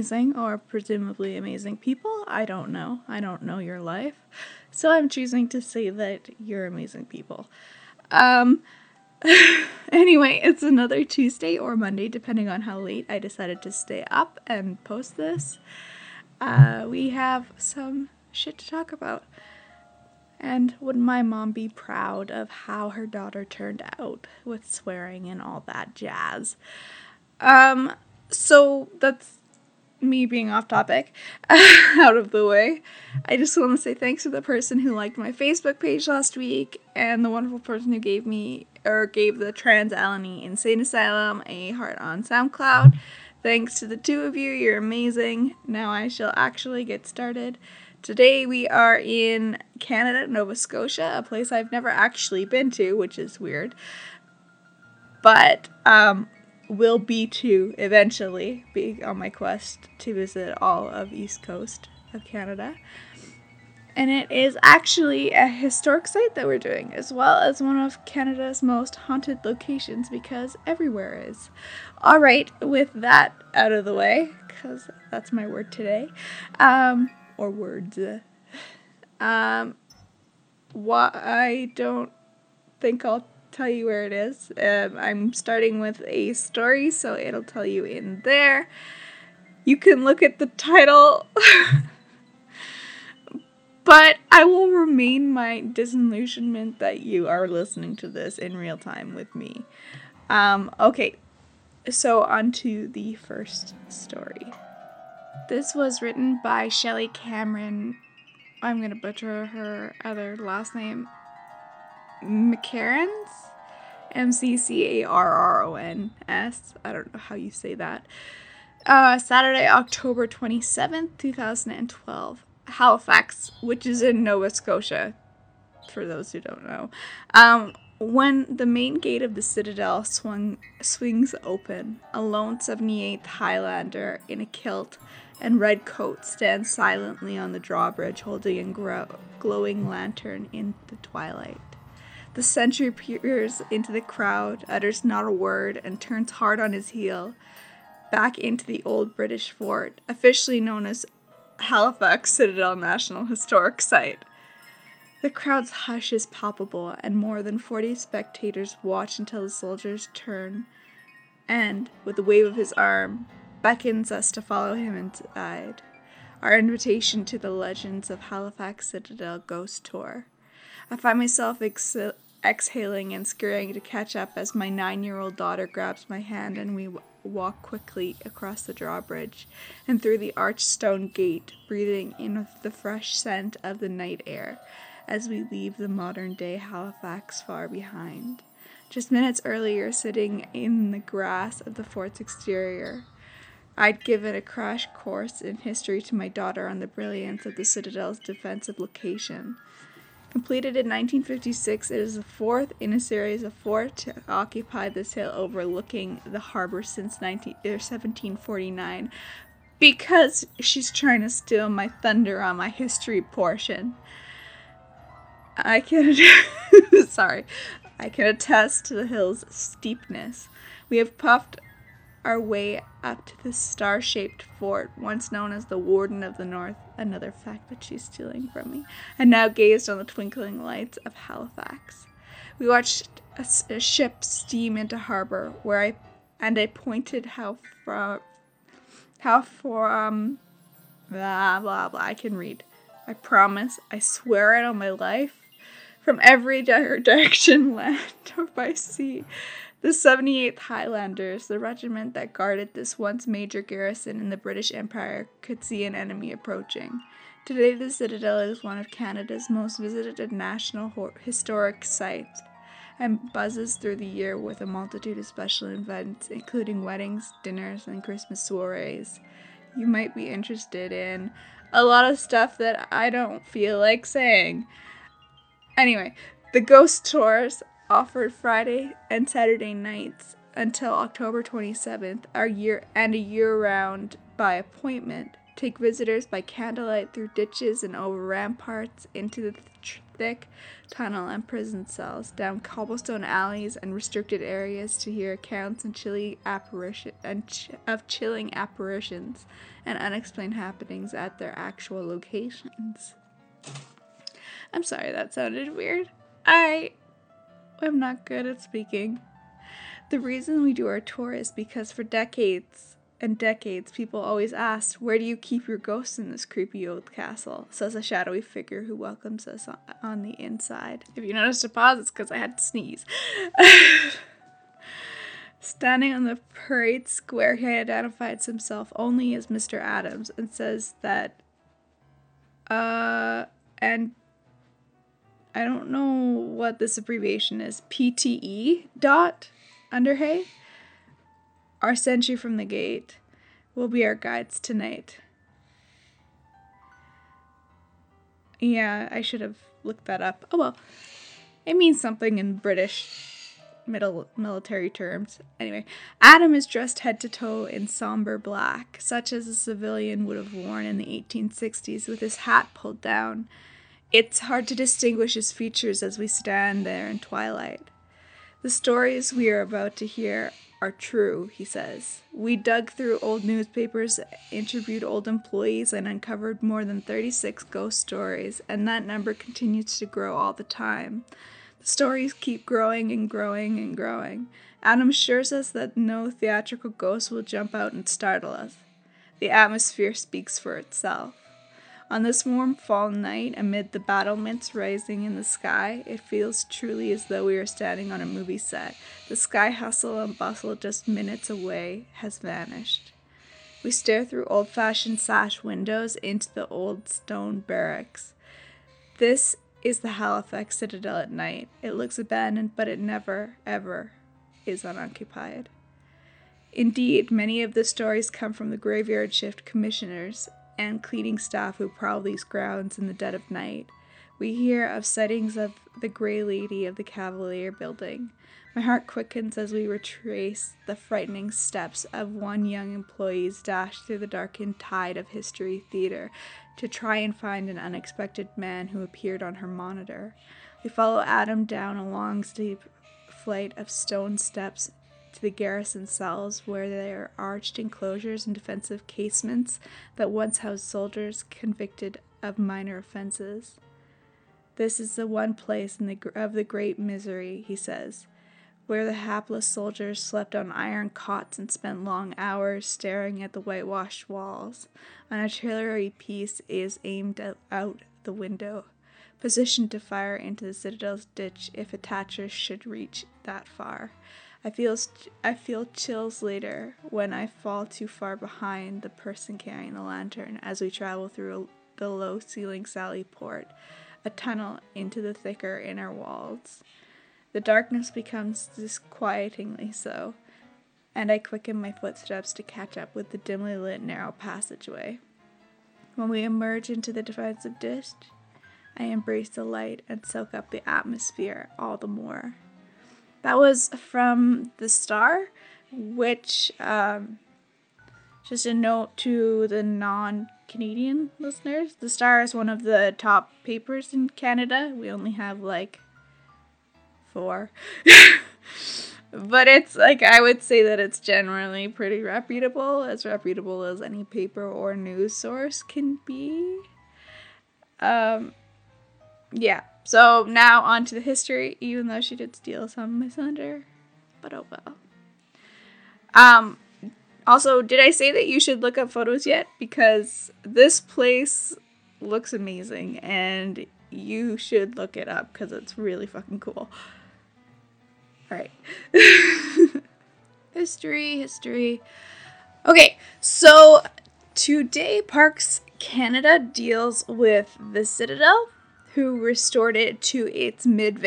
amazing or presumably amazing people. I don't know. I don't know your life. So I'm choosing to say that you're amazing people. Um, anyway, it's another Tuesday or Monday, depending on how late I decided to stay up and post this. Uh, we have some shit to talk about. And would my mom be proud of how her daughter turned out with swearing and all that jazz? Um, so that's me being off topic out of the way. I just want to say thanks to the person who liked my Facebook page last week and the wonderful person who gave me or gave the Trans Alany Insane Asylum a heart on SoundCloud. Thanks to the two of you, you're amazing. Now I shall actually get started. Today we are in Canada, Nova Scotia, a place I've never actually been to, which is weird. But um, will be to eventually be on my quest to visit all of East Coast of Canada. And it is actually a historic site that we're doing, as well as one of Canada's most haunted locations because everywhere is. All right, with that out of the way, because that's my word today. Um, or words. Um, why I don't think I'll tell you where it is. Um, I'm starting with a story, so it'll tell you in there. You can look at the title. but I will remain my disillusionment that you are listening to this in real time with me. Um, okay, so on to the first story. This was written by Shelley Cameron. I'm to butcher her other last name. McCarrons? M C C A R R O N S. I don't know how you say that. Uh, Saturday, October 27th, 2012. Halifax, which is in Nova Scotia, for those who don't know. Um, when the main gate of the citadel swung, swings open, a lone 78th Highlander in a kilt and red coat stands silently on the drawbridge holding a grow- glowing lantern in the twilight. The sentry peers into the crowd, utters not a word, and turns hard on his heel back into the old British fort, officially known as Halifax Citadel National Historic Site. The crowd's hush is palpable, and more than 40 spectators watch until the soldiers turn and, with a wave of his arm, beckons us to follow him inside. Our invitation to the Legends of Halifax Citadel Ghost Tour. I find myself ex- exhaling and scurrying to catch up as my nine year old daughter grabs my hand and we w- walk quickly across the drawbridge and through the arched stone gate, breathing in the fresh scent of the night air as we leave the modern day Halifax far behind. Just minutes earlier, sitting in the grass of the fort's exterior, I'd given a crash course in history to my daughter on the brilliance of the Citadel's defensive location. Completed in 1956, it is the fourth in a series of four to occupy this hill overlooking the harbor since 19, er, 1749 because she's trying to steal my thunder on my history portion. I can sorry. I can attest to the hill's steepness. We have puffed our way up to the star shaped fort, once known as the Warden of the North, another fact that she's stealing from me, and now gazed on the twinkling lights of Halifax. We watched a, a ship steam into harbor, where I and I pointed how far, how from, um, blah blah blah. I can read. I promise. I swear it on my life. From every direction, land or by sea, the 78th Highlanders, the regiment that guarded this once major garrison in the British Empire, could see an enemy approaching. Today, the Citadel is one of Canada's most visited national ho- historic sites and buzzes through the year with a multitude of special events, including weddings, dinners, and Christmas soirees. You might be interested in a lot of stuff that I don't feel like saying. Anyway, the ghost tours offered Friday and Saturday nights until October 27th are year and a year round by appointment. Take visitors by candlelight through ditches and over ramparts into the tr- thick tunnel and prison cells, down cobblestone alleys and restricted areas to hear accounts and chilly apparition and ch- of chilling apparitions and unexplained happenings at their actual locations. I'm sorry that sounded weird. I am not good at speaking. The reason we do our tour is because for decades and decades, people always asked, Where do you keep your ghosts in this creepy old castle? says a shadowy figure who welcomes us on the inside. If you noticed a pause, it's because I had to sneeze. Standing on the parade square, he identifies himself only as Mr. Adams and says that, uh, and I don't know what this abbreviation is, PTE dot Underhay. Our sentry from the gate will be our guides tonight. Yeah, I should have looked that up. Oh well. It means something in British middle military terms. Anyway, Adam is dressed head to toe in somber black, such as a civilian would have worn in the 1860s with his hat pulled down. It's hard to distinguish his features as we stand there in twilight. The stories we are about to hear are true, he says. We dug through old newspapers, interviewed old employees, and uncovered more than 36 ghost stories, and that number continues to grow all the time. The stories keep growing and growing and growing. Adam assures us that no theatrical ghost will jump out and startle us. The atmosphere speaks for itself. On this warm fall night, amid the battlements rising in the sky, it feels truly as though we are standing on a movie set. The sky hustle and bustle just minutes away has vanished. We stare through old fashioned sash windows into the old stone barracks. This is the Halifax Citadel at night. It looks abandoned, but it never, ever is unoccupied. Indeed, many of the stories come from the graveyard shift commissioners and cleaning staff who prowl these grounds in the dead of night. We hear of sightings of the Grey Lady of the Cavalier Building. My heart quickens as we retrace the frightening steps of one young employee's dash through the darkened tide of History Theater to try and find an unexpected man who appeared on her monitor. We follow Adam down a long, steep flight of stone steps to the garrison cells, where there are arched enclosures and defensive casements that once housed soldiers convicted of minor offenses. This is the one place the, of the great misery, he says, where the hapless soldiers slept on iron cots and spent long hours staring at the whitewashed walls. An artillery piece is aimed out the window, positioned to fire into the citadel's ditch if attackers should reach that far. I feel I feel chills later when I fall too far behind the person carrying the lantern as we travel through the low ceiling Sally Port, a tunnel into the thicker inner walls. The darkness becomes disquietingly so, and I quicken my footsteps to catch up with the dimly lit narrow passageway. When we emerge into the defensive ditch, I embrace the light and soak up the atmosphere all the more. That was from The Star, which, um, just a note to the non Canadian listeners The Star is one of the top papers in Canada. We only have like four. but it's like I would say that it's generally pretty reputable, as reputable as any paper or news source can be. Um, yeah, so now on to the history, even though she did steal some of my thunder. But oh well. Um also, did I say that you should look up photos yet? Because this place looks amazing and you should look it up because it's really fucking cool. Alright. history, history. Okay, so today Parks Canada deals with the Citadel who restored it to its mid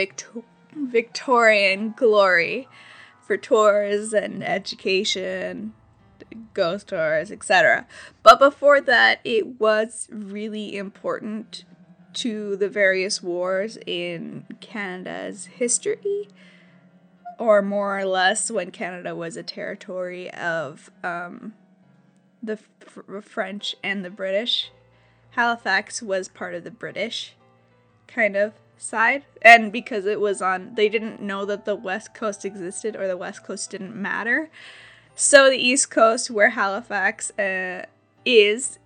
Victorian glory for tours and education, ghost tours, etc. But before that, it was really important to the various wars in Canada's history, or more or less when Canada was a territory of um, the F- French and the British. Halifax was part of the British kind of. side. And because it was on they didn't know that the west coast existed or the west coast didn't matter. So the east coast where halifax uh, is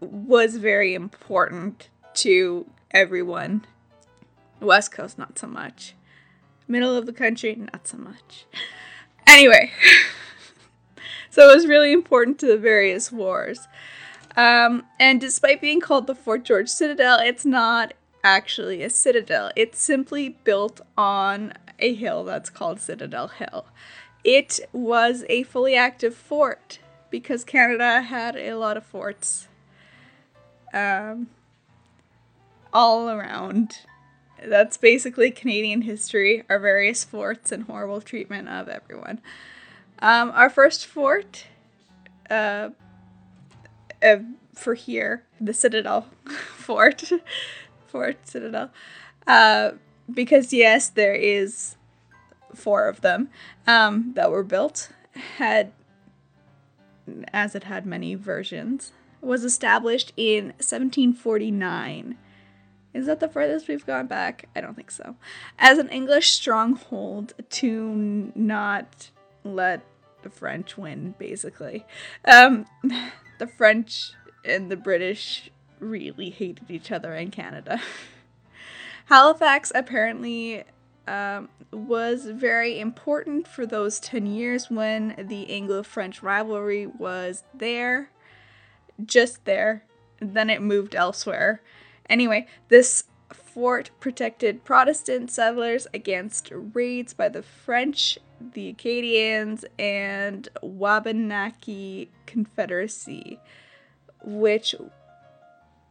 was very important to everyone. West coast not so much. Middle of the country not so much. Anyway so it was really important to the various wars. Um, and despite being called the fort george citadel it's not actually a citadel. It's simply built on a hill that's called Citadel Hill. It was a fully active fort because Canada had a lot of forts um, all around. That's basically Canadian history, our various forts and horrible treatment of everyone. Um, our first fort uh, uh, for here, the Citadel Fort, Fort Citadel. Uh, because, yes, there is four of them um, that were built, had, as it had many versions, was established in 1749. Is that the furthest we've gone back? I don't think so. As an English stronghold to not let the French win, basically. Um, the French and the British really hated each other in Canada. Halifax apparently um, was very important for those 10 years when the Anglo French rivalry was there, just there. Then it moved elsewhere. Anyway, this fort protected Protestant settlers against raids by the French, the Acadians, and Wabanaki Confederacy, which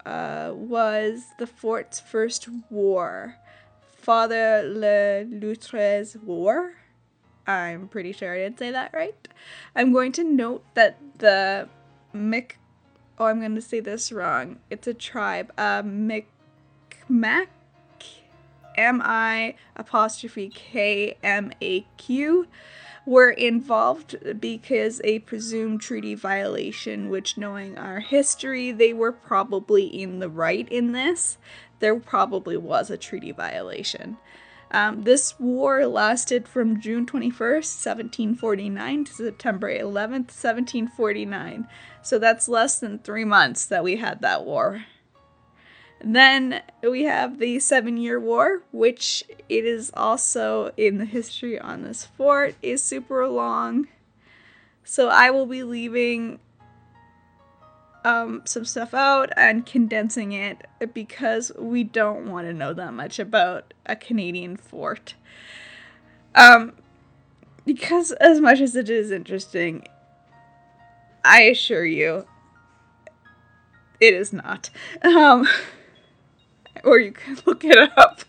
uh, was the fort's first war, Father Le Loutre's War. I'm pretty sure I did say that right. I'm going to note that the Mic. Oh, I'm going to say this wrong. It's a tribe. Uh, Micmac. M I apostrophe K M A Q were involved because a presumed treaty violation, which, knowing our history, they were probably in the right in this. There probably was a treaty violation. Um, this war lasted from June 21st, 1749 to September 11th, 1749. So that's less than three months that we had that war. Then we have the Seven Year War, which it is also in the history on this fort, is super long. So I will be leaving um, some stuff out and condensing it because we don't want to know that much about a Canadian fort. Um, because as much as it is interesting, I assure you, it is not. Um, or you can look it up.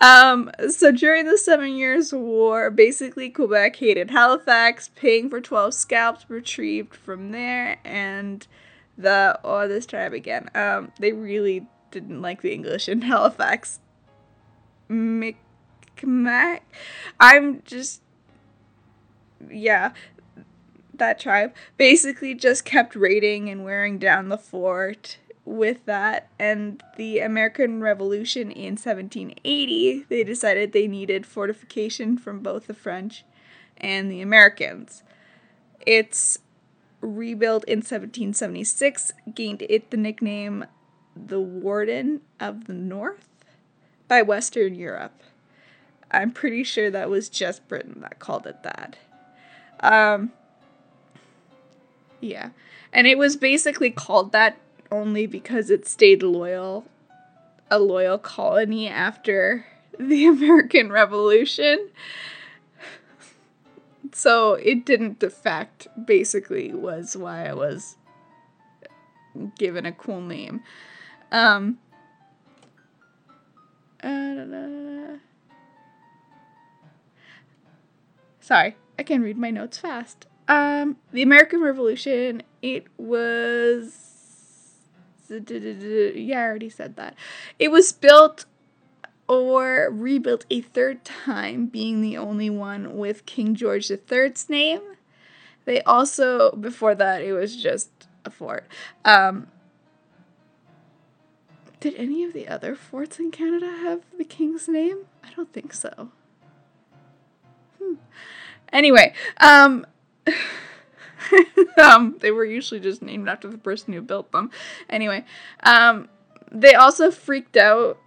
Um, so during the Seven Years' War, basically Quebec hated Halifax, paying for 12 scalps retrieved from there, and the, oh, this tribe again, um, they really didn't like the English in Halifax. Micmac? I'm just, yeah, that tribe basically just kept raiding and wearing down the fort with that and the American Revolution in 1780, they decided they needed fortification from both the French and the Americans. It's rebuilt in 1776, gained it the nickname the Warden of the North by Western Europe. I'm pretty sure that was just Britain that called it that. Um, yeah. And it was basically called that only because it stayed loyal, a loyal colony after the American Revolution. So it didn't defect, basically, was why I was given a cool name. Um, uh, sorry, I can read my notes fast. Um, the American Revolution, it was yeah, I already said that. It was built or rebuilt a third time, being the only one with King George III's name. They also, before that, it was just a fort. Um, Did any of the other forts in Canada have the king's name? I don't think so. Hmm. Anyway, um, um, they were usually just named after the person who built them. Anyway, um, they also freaked out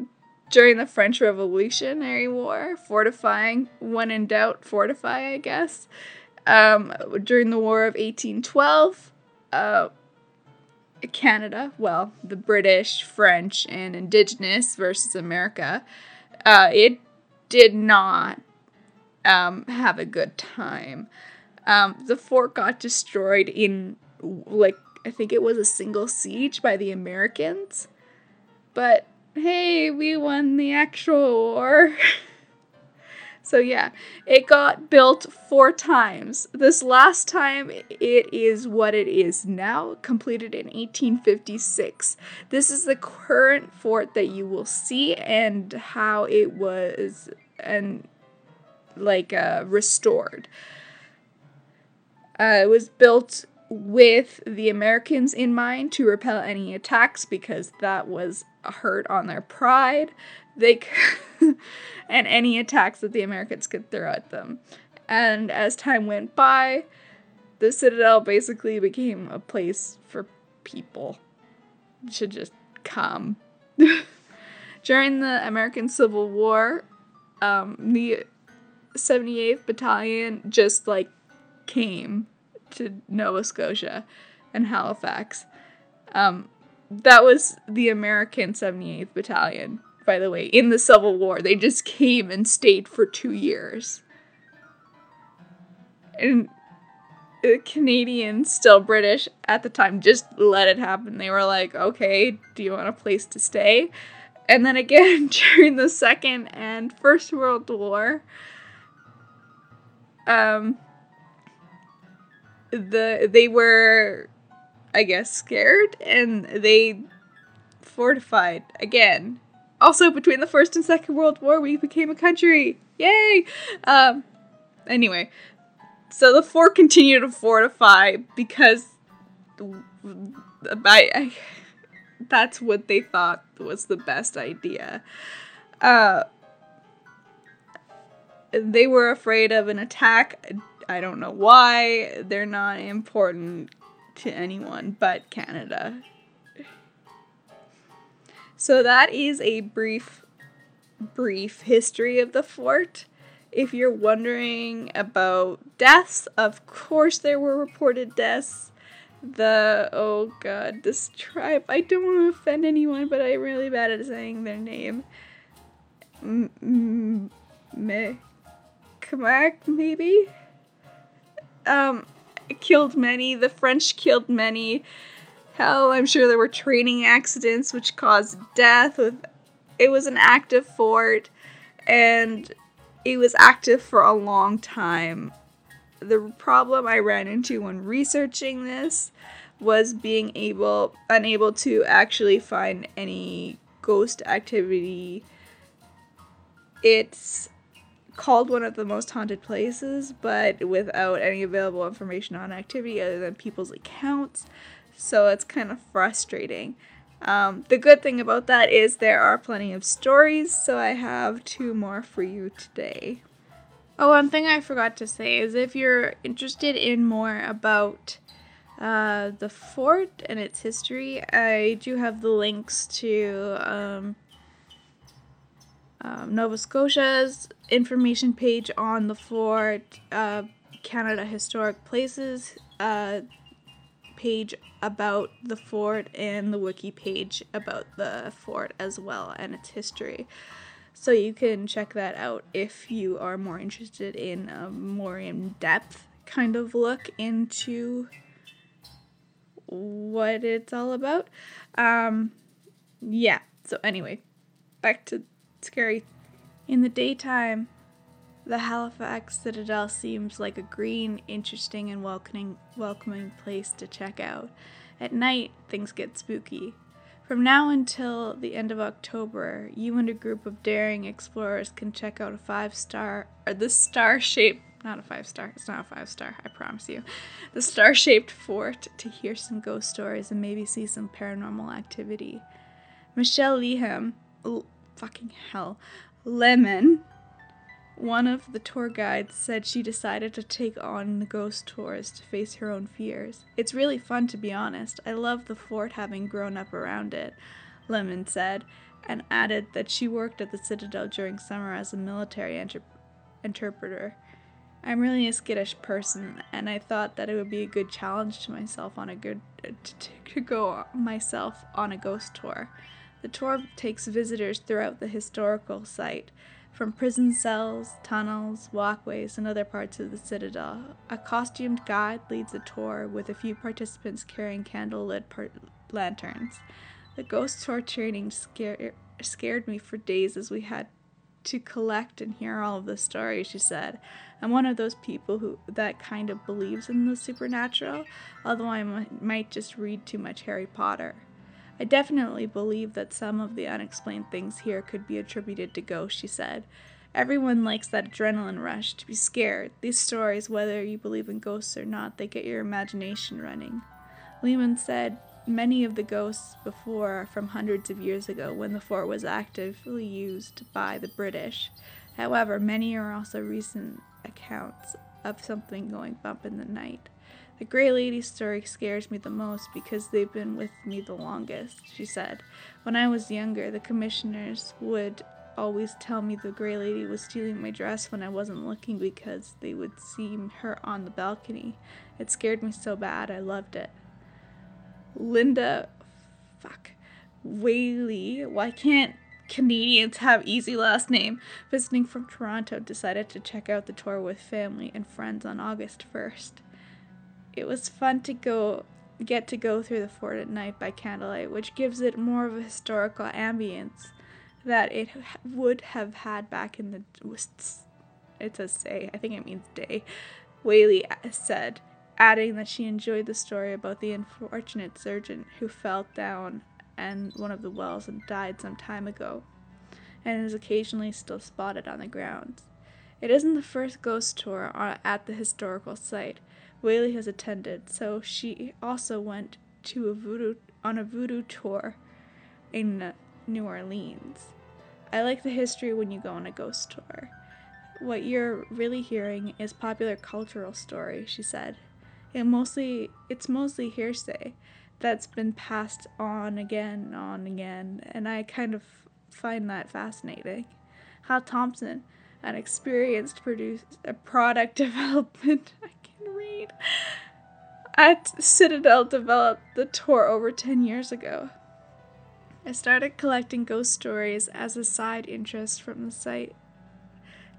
during the French Revolutionary War, fortifying. When in doubt, fortify, I guess. Um, during the War of 1812, uh, Canada, well, the British, French, and Indigenous versus America, uh, it did not um, have a good time. Um, the fort got destroyed in, like, I think it was a single siege by the Americans. But hey, we won the actual war. so yeah, it got built four times. This last time it is what it is now, completed in 1856. This is the current fort that you will see and how it was and like uh, restored. Uh, it was built with the Americans in mind to repel any attacks because that was a hurt on their pride. They and any attacks that the Americans could throw at them. And as time went by, the Citadel basically became a place for people to just come. During the American Civil War, um, the 78th Battalion just like came to Nova Scotia and Halifax. Um, that was the American 78th Battalion, by the way, in the Civil War. They just came and stayed for two years. And the Canadians, still British at the time, just let it happen. They were like, okay, do you want a place to stay? And then again, during the Second and First World War, um, the they were I guess scared and they fortified again. Also between the first and second world war we became a country. Yay! Um anyway, so the fort continued to fortify because I, I that's what they thought was the best idea. Uh they were afraid of an attack I don't know why. They're not important to anyone but Canada. So that is a brief brief history of the fort. If you're wondering about deaths, of course there were reported deaths. The oh god, this tribe. I don't want to offend anyone, but I'm really bad at saying their name. Me, Kamak, maybe um, killed many. The French killed many. Hell, I'm sure there were training accidents which caused death. It was an active fort, and it was active for a long time. The problem I ran into when researching this was being able unable to actually find any ghost activity. It's called one of the most haunted places, but without any available information on activity other than people's accounts. So it's kind of frustrating. Um, the good thing about that is there are plenty of stories, so I have two more for you today. Oh, one thing I forgot to say is if you're interested in more about uh, the fort and its history, I do have the links to um, um, Nova Scotia's information page on the fort, uh, Canada Historic Places uh, page about the fort, and the wiki page about the fort as well and its history. So you can check that out if you are more interested in a more in depth kind of look into what it's all about. Um, yeah, so anyway, back to scary. In the daytime, the Halifax Citadel seems like a green, interesting, and welcoming, welcoming place to check out. At night, things get spooky. From now until the end of October, you and a group of daring explorers can check out a five star, or the star shaped, not a five star, it's not a five star, I promise you, the star shaped fort to hear some ghost stories and maybe see some paranormal activity. Michelle Leham, l- fucking hell, Lemon, one of the tour guides said she decided to take on the ghost tours to face her own fears. It's really fun, to be honest. I love the fort having grown up around it, Lemon said, and added that she worked at the Citadel during summer as a military inter- interpreter. I'm really a skittish person, and I thought that it would be a good challenge to myself on a good to, to go myself on a ghost tour. The tour takes visitors throughout the historical site, from prison cells, tunnels, walkways, and other parts of the citadel. A costumed guide leads a tour with a few participants carrying candle-lit par- lanterns. The ghost tour training scare- scared me for days as we had to collect and hear all of the stories, she said. I'm one of those people who that kind of believes in the supernatural, although I m- might just read too much Harry Potter. I definitely believe that some of the unexplained things here could be attributed to ghosts, she said. Everyone likes that adrenaline rush, to be scared. These stories, whether you believe in ghosts or not, they get your imagination running. Lehman said many of the ghosts before are from hundreds of years ago when the fort was actively used by the British. However, many are also recent accounts of something going bump in the night. The Grey Lady story scares me the most because they've been with me the longest, she said. When I was younger, the commissioners would always tell me the Grey Lady was stealing my dress when I wasn't looking because they would see her on the balcony. It scared me so bad, I loved it. Linda, fuck, Whaley, why can't Canadians have easy last name? Visiting from Toronto, decided to check out the tour with family and friends on August 1st. It was fun to go get to go through the fort at night by candlelight, which gives it more of a historical ambience that it would have had back in the it says say I think it means day. Whaley uh, said, adding that she enjoyed the story about the unfortunate surgeon who fell down and one of the wells and died some time ago, and is occasionally still spotted on the grounds. It isn't the first ghost tour uh, at the historical site. Whaley has attended, so she also went to a voodoo on a voodoo tour in uh, New Orleans. I like the history when you go on a ghost tour. What you're really hearing is popular cultural story, she said. It mostly it's mostly hearsay that's been passed on again and on again, and I kind of find that fascinating. Hal Thompson, an experienced produce a product development I can read at Citadel developed the tour over 10 years ago. I started collecting ghost stories as a side interest from the site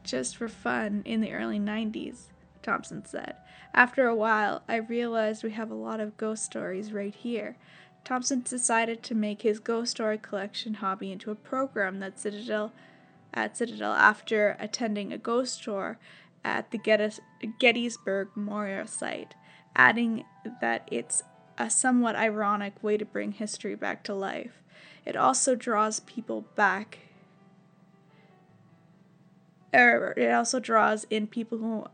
just for fun in the early 90s, Thompson said. After a while, I realized we have a lot of ghost stories right here. Thompson decided to make his ghost story collection hobby into a program that Citadel at Citadel after attending a ghost tour at the Gettysburg Memorial Site, adding that it's a somewhat ironic way to bring history back to life. It also draws people back or it also draws in people who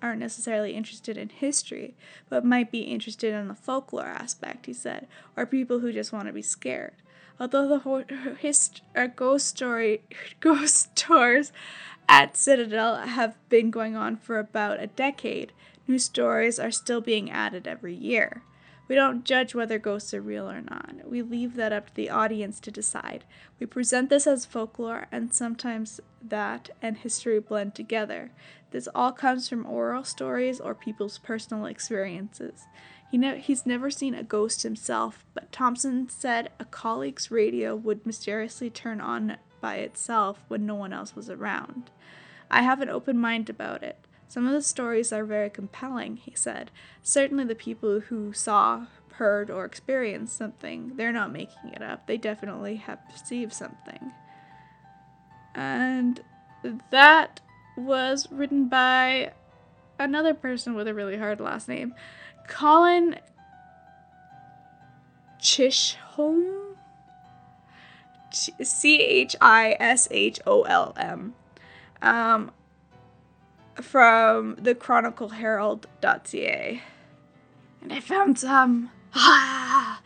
aren't necessarily interested in history, but might be interested in the folklore aspect, he said, or people who just want to be scared. Although the hist- uh, ghost story ghost tours at Citadel have been going on for about a decade, new stories are still being added every year. We don't judge whether ghosts are real or not. We leave that up to the audience to decide. We present this as folklore, and sometimes that and history blend together. This all comes from oral stories or people's personal experiences. He ne- he's never seen a ghost himself, but Thompson said a colleague's radio would mysteriously turn on by itself when no one else was around. I have an open mind about it. Some of the stories are very compelling, he said. Certainly, the people who saw, heard, or experienced something, they're not making it up. They definitely have perceived something. And that was written by another person with a really hard last name, Colin Chisholm. C H I S H O L M. Um, from the Chronicle chronicleherald.ca. And I found some.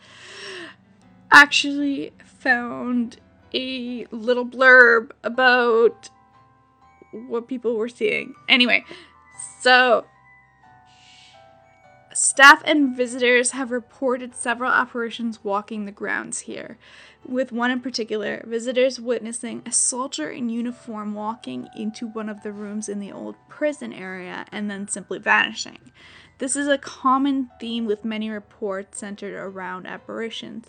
actually found a little blurb about what people were seeing. Anyway, so staff and visitors have reported several apparitions walking the grounds here, with one in particular, visitors witnessing a soldier in uniform walking into one of the rooms in the old prison area and then simply vanishing. This is a common theme with many reports centered around apparitions.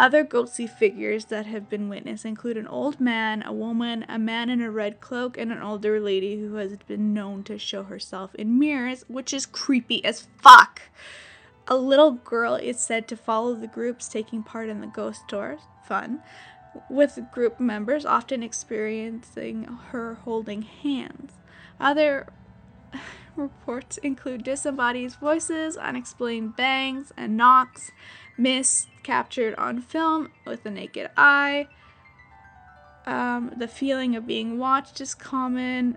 Other ghostly figures that have been witnessed include an old man, a woman, a man in a red cloak, and an older lady who has been known to show herself in mirrors, which is creepy as fuck. A little girl is said to follow the groups taking part in the ghost tours, fun, with group members often experiencing her holding hands. Other reports include disembodied voices, unexplained bangs and knocks, mist captured on film with the naked eye. Um, the feeling of being watched is common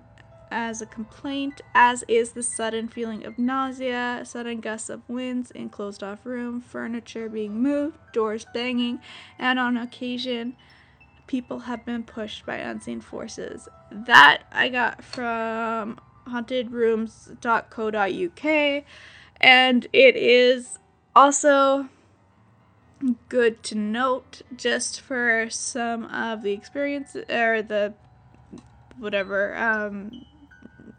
as a complaint, as is the sudden feeling of nausea, sudden gusts of winds in closed off room, furniture being moved, doors banging, and on occasion, people have been pushed by unseen forces. That I got from hauntedrooms.co.uk, and it is also good to note just for some of the experience or the whatever um,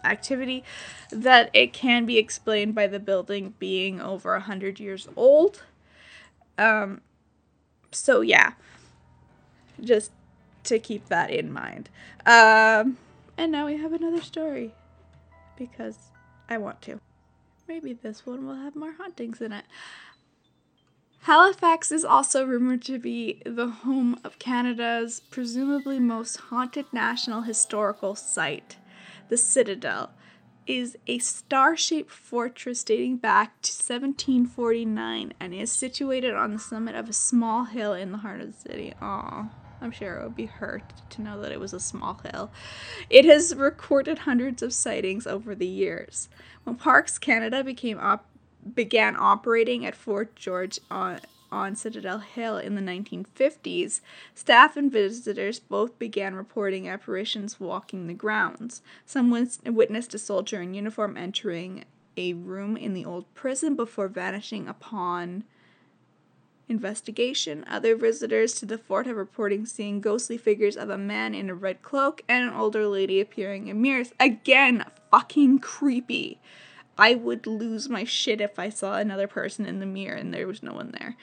activity that it can be explained by the building being over a hundred years old. Um, so yeah, just to keep that in mind. Um, and now we have another story because I want to. Maybe this one will have more hauntings in it. Halifax is also rumored to be the home of Canada's presumably most haunted national historical site. The Citadel is a star shaped fortress dating back to 1749 and is situated on the summit of a small hill in the heart of the city. Aww. I'm sure it would be hurt to know that it was a small hill. It has recorded hundreds of sightings over the years. When Parks Canada became op- began operating at Fort George on on Citadel Hill in the 1950s, staff and visitors both began reporting apparitions walking the grounds. Some witnessed a soldier in uniform entering a room in the old prison before vanishing upon investigation. Other visitors to the fort have reported seeing ghostly figures of a man in a red cloak and an older lady appearing in mirrors. Again, fucking creepy. I would lose my shit if I saw another person in the mirror and there was no one there.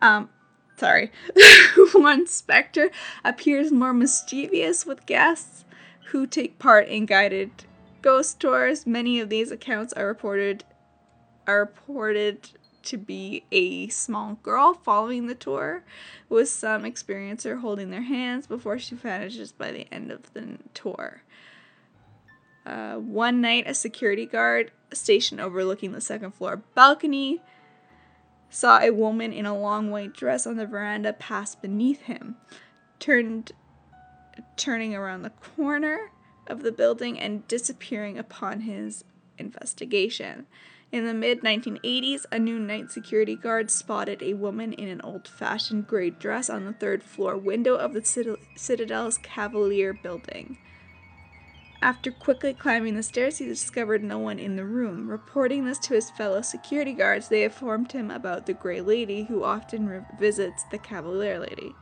Um, sorry. one specter appears more mischievous with guests who take part in guided ghost tours. Many of these accounts are reported are reported to be a small girl following the tour, with some experiencer holding their hands before she vanishes by the end of the tour. Uh, one night, a security guard stationed overlooking the second floor balcony saw a woman in a long white dress on the veranda pass beneath him, turned, turning around the corner of the building and disappearing upon his investigation. In the mid 1980s, a new night security guard spotted a woman in an old fashioned gray dress on the third floor window of the Citadel's Cavalier building. After quickly climbing the stairs, he discovered no one in the room. Reporting this to his fellow security guards, they informed him about the Grey Lady, who often visits the Cavalier Lady.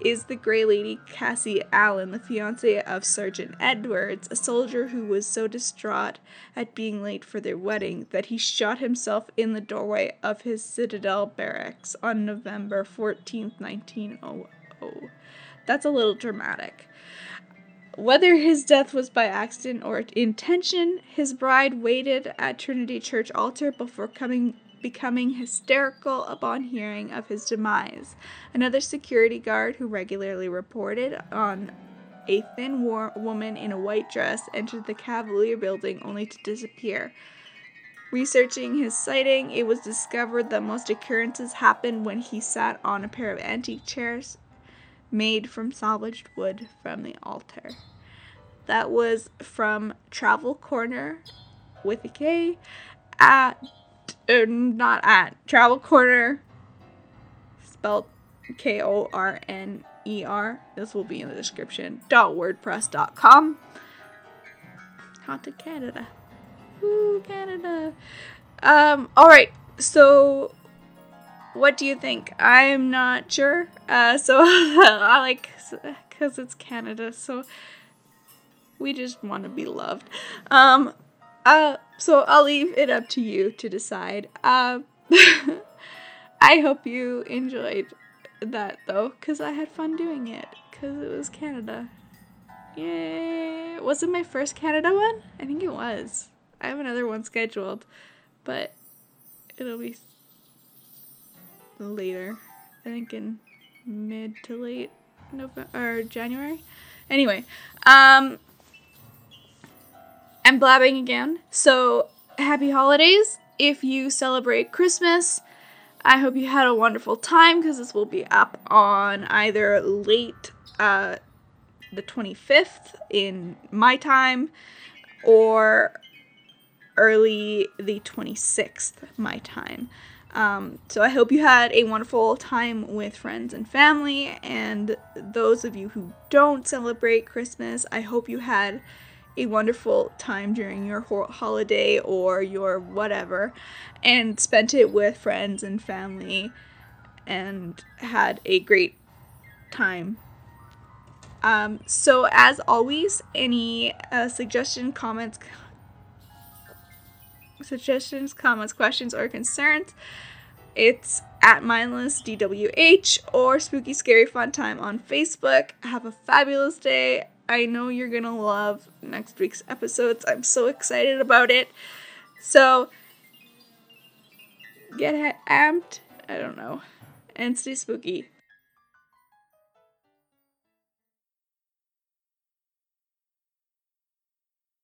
Is the Grey Lady Cassie Allen, the fiancée of Sergeant Edwards, a soldier who was so distraught at being late for their wedding that he shot himself in the doorway of his Citadel barracks on November 14, 1900? That's a little dramatic. Whether his death was by accident or intention, his bride waited at Trinity Church altar before coming becoming hysterical upon hearing of his demise. Another security guard who regularly reported on a thin war- woman in a white dress entered the Cavalier building only to disappear. Researching his sighting, it was discovered that most occurrences happened when he sat on a pair of antique chairs made from salvaged wood from the altar. That was from Travel Korner with a K at, er, not at, Travel Korner spelled K O R N E R. This will be in the description. .wordpress.com. Hot to Canada. Woo, Canada. Um, alright, so what do you think? I'm not sure. Uh, so I like, because it's Canada, so we just want to be loved. Um, uh, so I'll leave it up to you to decide. Uh, I hope you enjoyed that though, because I had fun doing it, because it was Canada. Yay! Was it my first Canada one? I think it was. I have another one scheduled, but it'll be later. I think in mid to late November or January. Anyway, um, I'm blabbing again. So happy holidays if you celebrate Christmas. I hope you had a wonderful time because this will be up on either late uh, the 25th in my time or early the 26th my time. Um, so I hope you had a wonderful time with friends and family. And those of you who don't celebrate Christmas, I hope you had a wonderful time during your ho- holiday or your whatever and spent it with friends and family and had a great time. Um, so, as always, any uh, suggestion, comments, suggestions, comments, questions, or concerns, it's at mindless DWH or Spooky Scary Fun Time on Facebook. Have a fabulous day. I know you're gonna love next week's episodes. I'm so excited about it. So get amped. I don't know. And stay spooky.